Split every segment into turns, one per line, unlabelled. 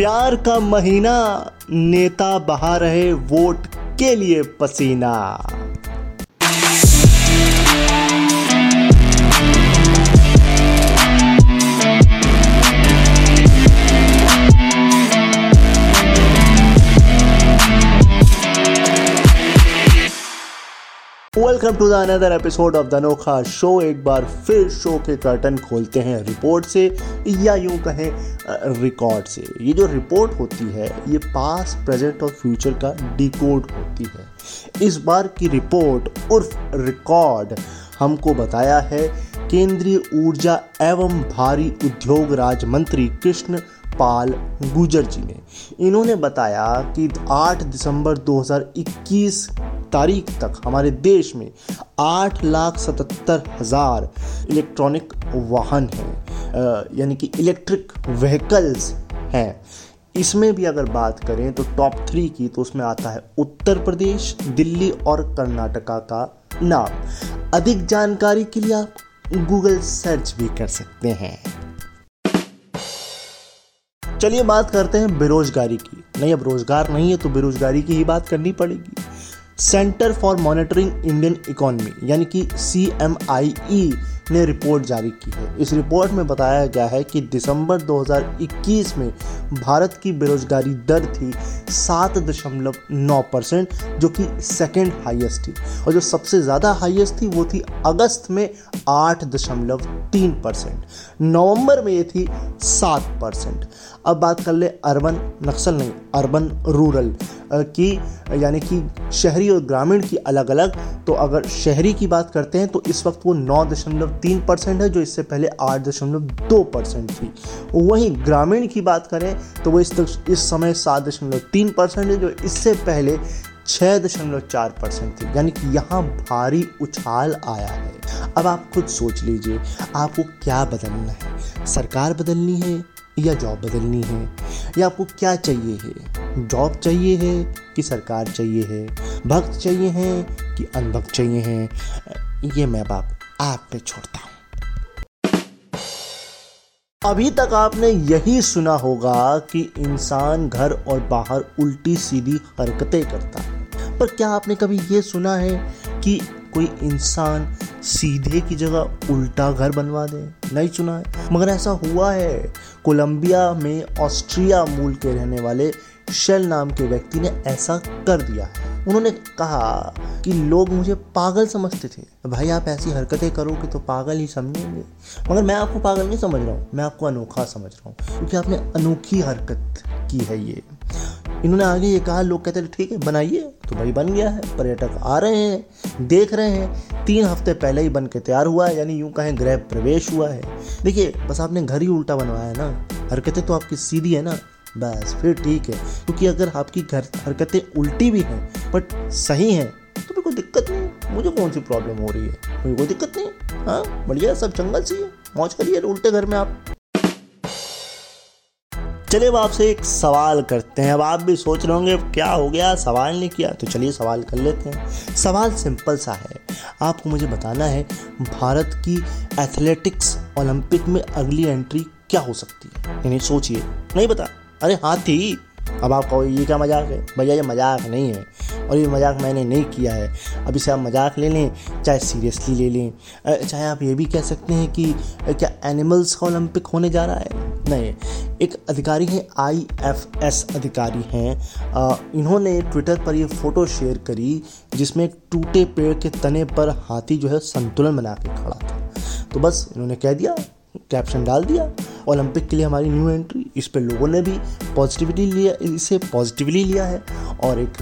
प्यार का महीना नेता बहा रहे वोट के लिए पसीना। Welcome to the another episode of the अनोखा शो एक बार फिर शो के कर्टन खोलते हैं रिपोर्ट से, या यूँ कहें रिकॉर्ड से। ये जो रिपोर्ट होती है, ये पास प्रेजेंट और फ्यूचर का डिकोड होती है। इस बार की रिपोर्ट उर्फ़ रिकॉर्ड हमको बताया है केंद्रीय ऊर्जा एवं भारी उद्योग राज्य मंत्री कृष्ण पाल गुजर जी ने। इन्होंने बताया कि 8 दिसंबर 2021 तारीख तक हमारे देश में आठ लाख सतहत्तर हज़ार इलेक्ट्रॉनिक वाहन हैं यानी कि इलेक्ट्रिक व्हीकल्स हैं। इसमें भी अगर बात करें तो टॉप थ्री की तो उसमें आता है उत्तर प्रदेश, दिल्ली और कर्नाटका का नाम। अधिक जानकारी के लिए आप गूगल सर्च भी कर सकते हैं। चलिए बात करते हैं बेरोजगारी की। नहीं, अब रोज़गार नहीं है तो बेरोजगारी की ही बात करनी पड़ेगी। Centre for Monitoring Indian Economy यानी कि सी एम आई ई ने रिपोर्ट जारी की है। इस रिपोर्ट में बताया गया है कि दिसंबर 2021 में भारत की बेरोजगारी दर थी सात दशमलव नौ परसेंट, जो कि सेकेंड हाईएस्ट थी। और जो सबसे ज़्यादा हाईएस्ट थी, वो थी अगस्त में आठ दशमलव तीन परसेंट। नवंबर में ये थी सात परसेंट। अब बात कर ले अर्बन, नक्सल नहीं, अर्बन रूरल की, यानी कि शहरी और ग्रामीण की अलग अलग तो अगर शहरी की बात करते हैं तो इस वक्त वो नौ दशमलव तीन परसेंट है, जो इससे पहले आठ दशमलव दो परसेंट थी। वहीं ग्रामीण की बात करें तो वो इस इस समय सात दशमलव तीन परसेंट है, जो इससे पहले छः दशमलव चार परसेंट थी। यानी कि यहाँ भारी उछाल आया है। अब आप खुद सोच लीजिए, आपको क्या बदलना है? सरकार बदलनी है या जॉब बदलनी है? या आपको क्या चाहिए है? जॉब चाहिए है कि सरकार चाहिए है? भक्त चाहिए हैं कि अनभक्त चाहिए हैं? ये मैं बाप आप पे छोड़ता हूँ। अभी तक आपने यही सुना होगा कि इंसान घर और बाहर उल्टी सीधी हरकतें करता है। पर क्या आपने कभी ये सुना है कि कोई इंसान सीधे की जगह उल्टा घर बनवा दे? नहीं सुना है। मगर ऐसा हुआ है। कोलंबिया में ऑस्ट्रिया मूल के रहने वाले शेल नाम के व्यक्ति ने ऐसा कर दिया उन्होंने कहा कि लोग मुझे पागल समझते थे। भाई, आप ऐसी हरकतें करोगे तो पागल ही समझेंगे। मगर मैं आपको पागल नहीं समझ रहा हूँ, मैं आपको अनोखा समझ रहा हूँ, क्योंकि आपने अनोखी हरकत की है ये। इन्होंने आगे ये कहा, लोग कहते थे, ठीक है, बनाइए। तो भाई बन गया है, पर्यटक आ रहे हैं, देख रहे हैं। तीन हफ़्ते पहले ही बन के तैयार हुआ है, यानी यूँ कहें गृह प्रवेश हुआ है। देखिए, बस आपने घर ही उल्टा बनवाया है ना, हरकतें तो आपकी सीधी है ना, बस फिर ठीक है, क्योंकि अगर आपकी घर, हरकतें उल्टी भी हैं बट सही हैं तो फिर कोई दिक्कत नहीं, मुझे कौन सी प्रॉब्लम हो रही है? कोई कोई दिक्कत नहीं हाँ बढ़िया, सब जंगल सी है, मौज करिए उल्टे घर में आप। चलिए अब आपसे एक सवाल करते हैं। अब आप भी सोच रहे होंगे क्या हो गया? सवाल नहीं किया तो चलिए सवाल कर लेते हैं। सवाल सिंपल सा है। आपको मुझे बताना है, भारत की एथलेटिक्स ओलंपिक में अगली एंट्री क्या हो सकती है? यानी सोचिए। नहीं बता अरे हाथी अब आप कहो ये क्या मज़ाक है? भैया, ये मज़ाक नहीं है। और ये मज़ाक मैंने नहीं किया है। अब इसे आप मज़ाक ले लें, चाहे सीरियसली ले लें चाहे आप ये भी कह सकते हैं कि क्या एनिमल्स का ओलंपिक होने जा रहा है? नहीं। एक अधिकारी हैं आई एफ़ एस अधिकारी हैं। इन्होंने ट्विटर पर ये फ़ोटो शेयर करी, जिसमें एक टूटे पेड़ के तने पर हाथी जो है संतुलन बना के खड़ा था। तो बस, इन्होंने कह दिया कैप्शन डाल दिया। ओलंपिक के लिए हमारी न्यू एंट्री इस पर लोगों ने भी पॉजिटिविटी लिया, इसे पॉजिटिवली लिया है। और एक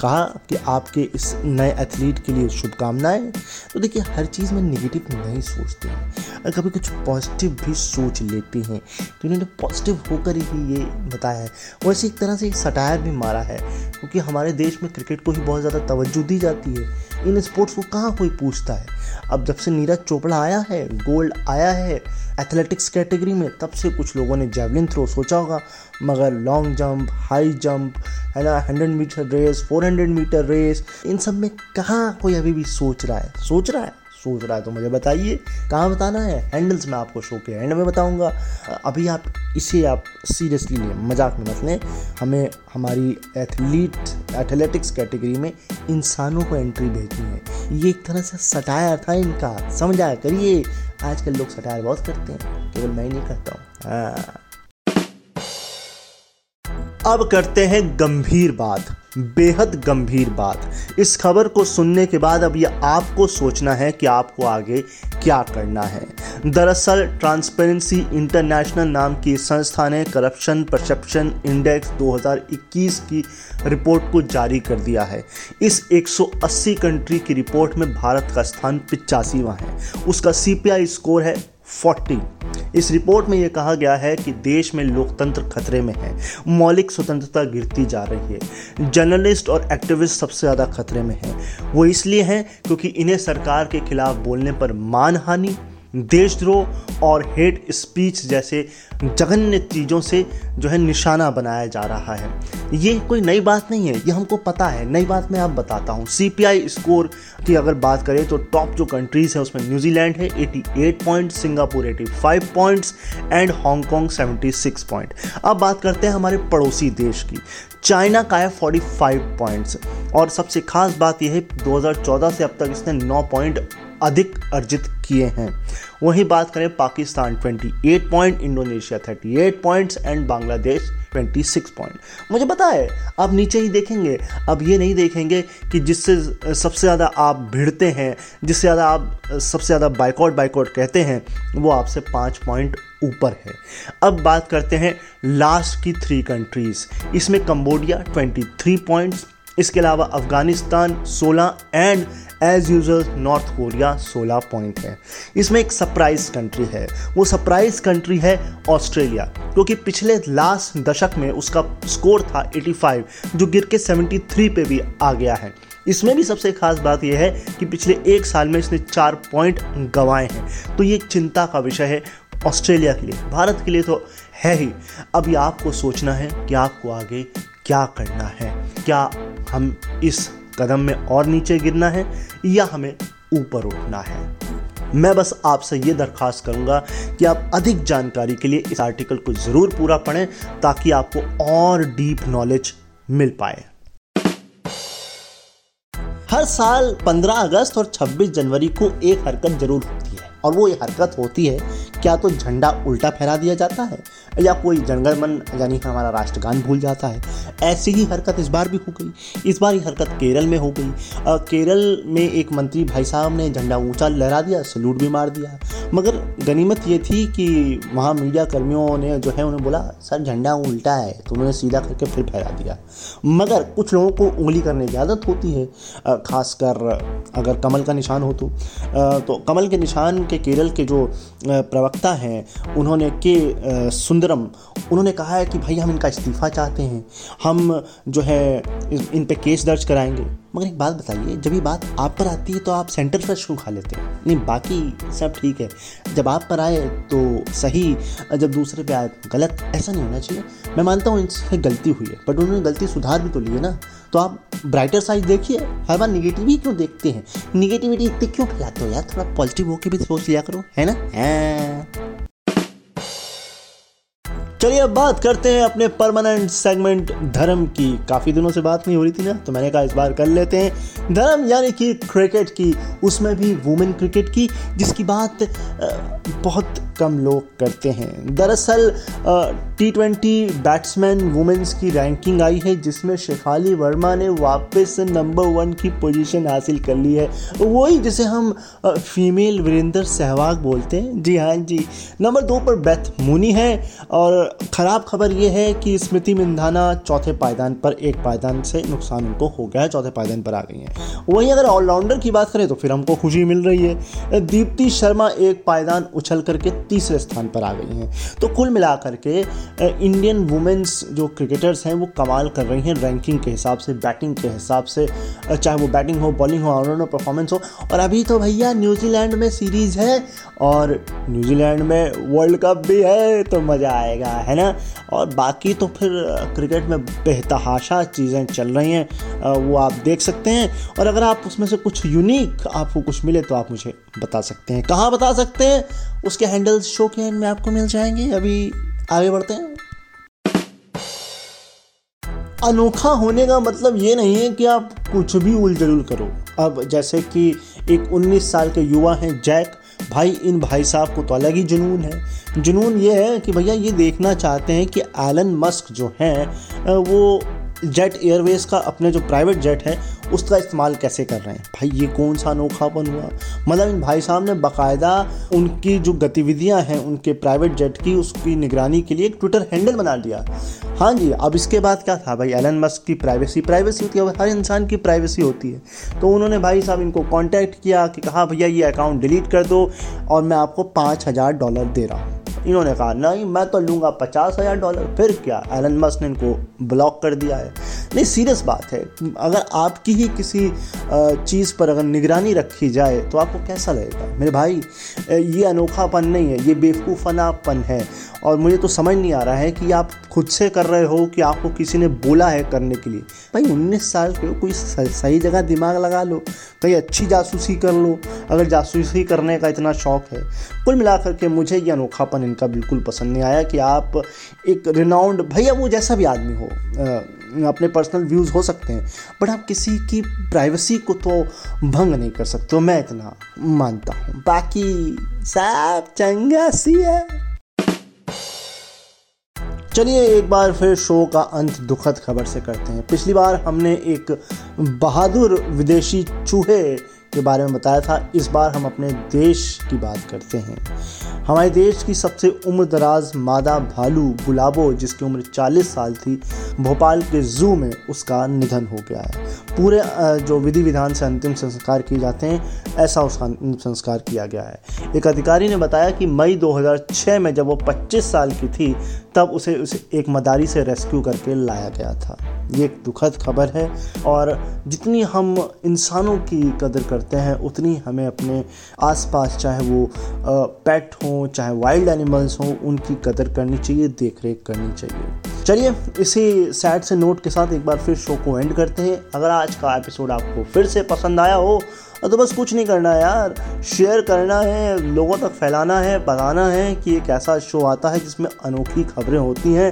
कहा कि आपके इस नए एथलीट के लिए शुभकामनाएँ। तो देखिए, हर चीज़ में निगेटिव नहीं सोचते हैं। और कभी कुछ पॉजिटिव भी सोच लेते हैं। तो इन्होंने पॉजिटिव होकर ही ये बताया है। वैसे एक तरह से सटायर भी मारा है। क्योंकि हमारे देश में क्रिकेट को ही बहुत ज़्यादा तवज्जो दी जाती है। इन स्पोर्ट्स को कहाँ कोई पूछता है? अब जब से नीरज चोपड़ा आया है, गोल्ड आया है एथलेटिक्स कैटेगरी में, तब से कुछ लोगों ने जेवलिन थ्रो सोचा होगा। मगर लॉन्ग जंप हाई जंप है ना hundred meter race four hundred meter race इन सब में कहाँ कोई अभी भी सोच रहा है? सोच रहा है? सोच रहा है तो मुझे बताइए। कहाँ बताना है? हैंडल्स मैं आपको शो के एंड में बताऊँगा। अभी आप इसे आप सीरियसली लें मज़ाक में मत लें। हमें, हमारी एथलीट एथलेटिक्स कैटेगरी में इंसानों को एंट्री भेजनी है। ये एक तरह से सटायर था इनका। समझाया, करिए। आजकल लोग सटायर बहुत करते हैं। केवल मैं ही नहीं करता हूँ। हाँ। अब करते हैं गंभीर बात, बेहद गंभीर बात। इस खबर को सुनने के बाद अब यह आपको सोचना है कि आपको आगे क्या करना है। दरअसल ट्रांसपेरेंसी इंटरनेशनल नाम की संस्था ने करप्शन परसेप्शन इंडेक्स 2021 की रिपोर्ट को जारी कर दिया है। इस 180 कंट्री की रिपोर्ट में भारत का स्थान पिचासीवा है। उसका सीपीआई स्कोर है 40 इस रिपोर्ट में यह कहा गया है कि देश में लोकतंत्र खतरे में है, मौलिक स्वतंत्रता गिरती जा रही है, जर्नलिस्ट और एक्टिविस्ट सबसे ज़्यादा खतरे में हैं। वो इसलिए हैं क्योंकि इन्हें सरकार के खिलाफ बोलने पर मानहानि देशद्रोह और हेट स्पीच जैसे जघन्य चीज़ों से जो है निशाना बनाया जा रहा है। ये कोई नई बात नहीं है, ये हमको पता है। नई बात मैं आप बताता हूँ। CPI स्कोर की अगर बात करें तो टॉप जो कंट्रीज़ है उसमें न्यूजीलैंड है 88 point Singapore 85 points and Hong Kong 76 point अब बात करते हैं हमारे पड़ोसी देश की। चाइना का है 45 पॉइंट्स और सबसे खास बात यह है 2014 से अब तक इसने 9 पॉइंट अधिक अर्जित किए हैं। वहीं बात करें Pakistan 28 point Indonesia 38 points and Bangladesh 26 point मुझे पता है, आप नीचे ही देखेंगे। अब ये नहीं देखेंगे कि जिससे, सबसे ज़्यादा आप भिड़ते हैं, जिससे ज़्यादा आप, सबसे ज़्यादा बाइकआउट बाइकआउट कहते हैं, वो आपसे पाँच पॉइंट ऊपर है। अब बात करते हैं लास्ट की थ्री कंट्रीज़ इसमें कंबोडिया 23 पॉइंट्स इसके अलावा Afghanistan 16 and as usual North Korea 16 point है। इसमें एक सरप्राइज़ कंट्री है। वो सरप्राइज़ कंट्री है ऑस्ट्रेलिया क्योंकि पिछले लास्ट दशक में उसका स्कोर था 85 जो गिर के 73 पे भी आ गया है। इसमें भी सबसे खास बात यह है कि पिछले एक साल में इसने चार पॉइंट गंवाए हैं। तो ये चिंता का विषय है ऑस्ट्रेलिया के लिए। भारत के लिए तो है ही। अभी आपको सोचना है कि आपको आगे क्या करना है, क्या हम इस कदम में और नीचे गिरना है या हमें ऊपर उठना है। मैं बस आपसे ये दरख्वास्त करूँगा कि आप अधिक जानकारी के लिए इस आर्टिकल को ज़रूर पूरा पढ़ें ताकि आपको और डीप नॉलेज मिल पाए। हर साल 15 अगस्त और 26 जनवरी को एक हरकत ज़रूर होती और वो ये हरकत होती है, क्या तो झंडा उल्टा फहरा दिया जाता है, या कोई जनगण मन, यानी हमारा राष्ट्रगान भूल जाता है? ऐसी ही हरकत इस बार भी हो गई। इस बार ये हरकत केरल में हो गई। केरल में एक मंत्री भाई साहब ने झंडा ऊँचा लहरा दिया सल्यूट भी मार दिया। मगर गनीमत ये थी कि वहाँ मीडिया कर्मियों ने जो है, उन्हें बोला, सर, झंडा उल्टा है। तो उन्होंने सीधा करके फिर फहरा दिया। मगर कुछ लोगों को उंगली करने की आदत होती है खासकर अगर कमल का निशान हो तो। तो कमल के निशान के केरल के जो प्रवक्ता हैं, उन्होंने के सुंदरम, उन्होंने कहा है कि भाई हम इनका इस्तीफ़ा चाहते हैं, हम जो है इन पे केस दर्ज कराएँगे। मगर एक बात बताइए, जब ये बात आप पर आती है तो आप सेंटर पर क्यों खा लेते हैं। नहीं, बाकी सब ठीक है। जब आप पर आए तो सही, जब दूसरे पे आए, गलत, ऐसा नहीं होना चाहिए। मैं मानता हूँ इनसे गलती हुई है, बट उन्होंने गलती सुधार भी तो ली है ना। तो आप ब्राइटर साइड देखिए। हर बार निगेटिव ही क्यों देखते हैं? निगेटिविटी इतनी क्यों फैलाते हो यार? थोड़ा पॉजिटिव होकर भी सोच लिया करो, है ना? है। चलिए अब बात करते हैं अपने परमानेंट सेगमेंट धर्म की। काफ़ी दिनों से बात नहीं हो रही थी ना तो मैंने कहा इस बार कर लेते हैं। धर्म यानी कि क्रिकेट की, उसमें भी वुमेन क्रिकेट की, जिसकी बात बहुत कम लोग करते हैं। दरअसल टी ट्वेंटी बैट्समैन वुमेन्स की रैंकिंग आई है, जिसमें शेफाली वर्मा ने वापस नंबर वन की पोजीशन हासिल कर ली है। वही जिसे हम फीमेल वीरेंद्र सहवाग बोलते हैं। जी हाँ जी नंबर दो पर बेथ मुनी है और ख़राब खबर यह है कि स्मृति मिंधाना चौथे पायदान पर, एक पायदान से नुकसान उनको हो गया है, चौथे पायदान पर आ गई हैं। वहीं अगर ऑलराउंडर की बात करें तो फिर हमको खुशी मिल रही है। दीप्ति शर्मा एक पायदान उछल करके तीसरे स्थान पर आ गई हैं। तो कुल मिलाकर के इंडियन वुमेंस जो क्रिकेटर्स हैं, वो कमाल कर रही हैं रैंकिंग के हिसाब से बैटिंग के हिसाब से। चाहे वो बैटिंग हो बॉलिंग हो ऑलराउंडर परफॉर्मेंस हो। और अभी तो भैया न्यूजीलैंड में सीरीज़ है और न्यूजीलैंड में वर्ल्ड कप भी है तो मज़ा आएगा, है ना? और बाकी तो फिर क्रिकेट में बेतहाशा चीज़ें चल रही हैं वो आप देख सकते हैं। और अगर आप उसमें से कुछ यूनिक आपको कुछ मिले तो आप मुझे बता सकते हैं। कहाँ बता सकते हैं? उसके हैंडल्स शो के एंड में आपको मिल जाएँगे। अभी आगे बढ़ते हैं। अनोखा होने का मतलब ये नहीं है कि आप कुछ भी उल जलूल करो। अब जैसे कि एक 19 साल के युवा हैं जैक। भाई, इन भाई साहब को तो अलग ही जुनून है। जुनून ये है कि भैया ये देखना चाहते हैं कि एलन मस्क जो हैं वो जेट एयरवेज का अपने जो प्राइवेट जेट है, उसका इस्तेमाल कैसे कर रहे हैं? भाई ये कौन सा अनोखापन हुआ? मतलब इन भाई साहब ने बाकायदा उनकी जो गतिविधियाँ हैं, उनके प्राइवेट जेट की, उसकी निगरानी के लिए एक ट्विटर हैंडल बना दिया हाँ जी, अब इसके बाद क्या था? भाई एलन मस्क की प्राइवेसी प्राइवेसी होती है हर इंसान की प्राइवेसी होती है। तो उन्होंने भाई साहब इनको कॉन्टैक्ट किया कि कहा, भैया ये अकाउंट डिलीट कर दो और मैं आपको पाँच हज़ार डॉलर दे रहा हूँ। इन्होंने कहा, नहीं, मैं तो लूँगा पचास हज़ार डॉलर। फिर क्या? एलन मस्क ने इनको ब्लॉक कर दिया है। नहीं, सीरियस बात है। अगर आपकी ही किसी चीज़ पर अगर निगरानी रखी जाए तो आपको कैसा लगेगा? मेरे भाई ये अनोखापन नहीं है, ये बेवकूफ़नापन है। और मुझे तो समझ नहीं आ रहा है कि आप खुद से कर रहे हो कि आपको किसी ने बोला है करने के लिए। भाई, उन्नीस साल के हो, कोई सही जगह दिमाग लगा लो। कहीं अच्छी जासूसी कर लो। अगर जासूसी करने का इतना शौक है, कुल मिलाकर के मुझे ये अनोखापन इनका बिल्कुल पसंद नहीं आया कि आप एक रिनाउंड भैया, वो जैसा भी आदमी हो अपने पर्सनल व्यूज़ हो सकते हैं बट आप किसी की प्राइवेसी को तो भंग नहीं कर सकते हो। मैं इतना मानता हूँ। बाकी सब चंगा सी है। चलिए एक बार फिर शो का अंत दुखद खबर से करते हैं। पिछली बार हमने एक बहादुर विदेशी चूहे के बारे में बताया था। इस बार हम अपने देश की बात करते हैं। हमारे देश की सबसे उम्र दराज मादा भालू गुलाबो जिसकी उम्र 40 साल थी, भोपाल के जू में उसका निधन हो गया है। पूरे जो विधि विधान से अंतिम संस्कार किए जाते हैं, ऐसा उसका अंतिम संस्कार किया गया है। एक अधिकारी ने बताया कि मई 2006 में जब वो 25 साल की थी तब उसे उसे एक मदारी से रेस्क्यू करके लाया गया था। ये एक दुखद खबर है और जितनी हम इंसानों की कदर करते हैं, उतनी हमें अपने आसपास, चाहे वो पेट हों, चाहे वाइल्ड एनिमल्स हों, उनकी कदर करनी चाहिए देख रेख करनी चाहिए। चलिए, इसी सैड से नोट के साथ एक बार फिर शो को एंड करते हैं। अगर आज का एपिसोड आपको फिर से पसंद आया हो तो बस कुछ नहीं करना है यार। शेयर करना है, लोगों तक फैलाना है, बताना है कि एक ऐसा शो आता है जिसमें अनोखी खबरें होती हैं।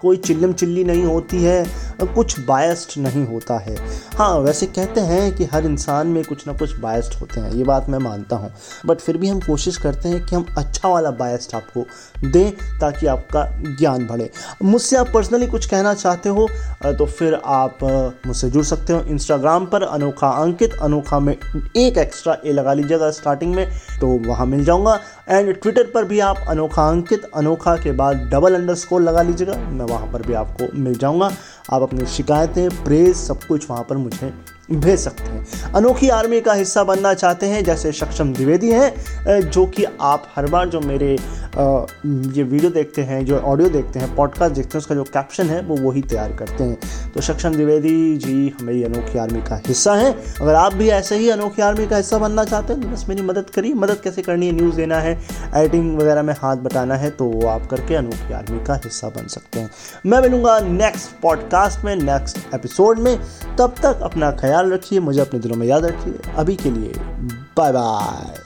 कोई चिल्लम चिल्ली नहीं होती है, कुछ बायस्ड नहीं होता है। हाँ वैसे कहते हैं कि हर इंसान में कुछ ना कुछ बायस्ड होते हैं, ये बात मैं मानता हूँ। बट फिर भी हम कोशिश करते हैं कि हम अच्छा वाला बायस्ड आपको दें ताकि आपका ज्ञान बढ़े। मुझसे आप पर्सनली कुछ कहना चाहते हो तो फिर आप मुझसे जुड़ सकते हो। इंस्टाग्राम पर अनोखा अंकित, अनोखा में एक एक्स्ट्रा ए लगा लीजिएगा स्टार्टिंग में तो वहाँ मिल जाऊँगा। एंड ट्विटर पर भी आप अनोखा अंकित अनोखा के बाद डबल अंडर लगा लीजिएगा। मैं वहाँ पर भी आपको मिल जाऊँगा। आप अपनी शिकायतें प्रेज सब कुछ वहाँ पर मुझे भेज सकते हैं। अनोखी आर्मी का हिस्सा बनना चाहते हैं, जैसे सक्षम द्विवेदी हैं जो कि आप हर बार जो मेरे ये वीडियो देखते हैं, जो ऑडियो देखते हैं, पॉडकास्ट देखते हैं, उसका जो कैप्शन है, वो वही तैयार करते हैं। तो सक्षम द्विवेदी जी हमारी अनोखी आर्मी का हिस्सा हैं। अगर आप भी ऐसे ही अनोखी आर्मी का हिस्सा बनना चाहते हैं तो बस मेरी मदद करिए। मदद कैसे करनी है? न्यूज़ देना है, एडिटिंग वगैरह में हाथ बटाना है तो वो आप करके अनोखी आर्मी का हिस्सा बन सकते हैं। मैं मिलूँगा नेक्स्ट पॉडकास्ट में, नेक्स्ट एपिसोड में। तब तक अपना ख्याल ख्याल रखिए मुझे अपने दिलों में याद रखिए। अभी के लिए बाय बाय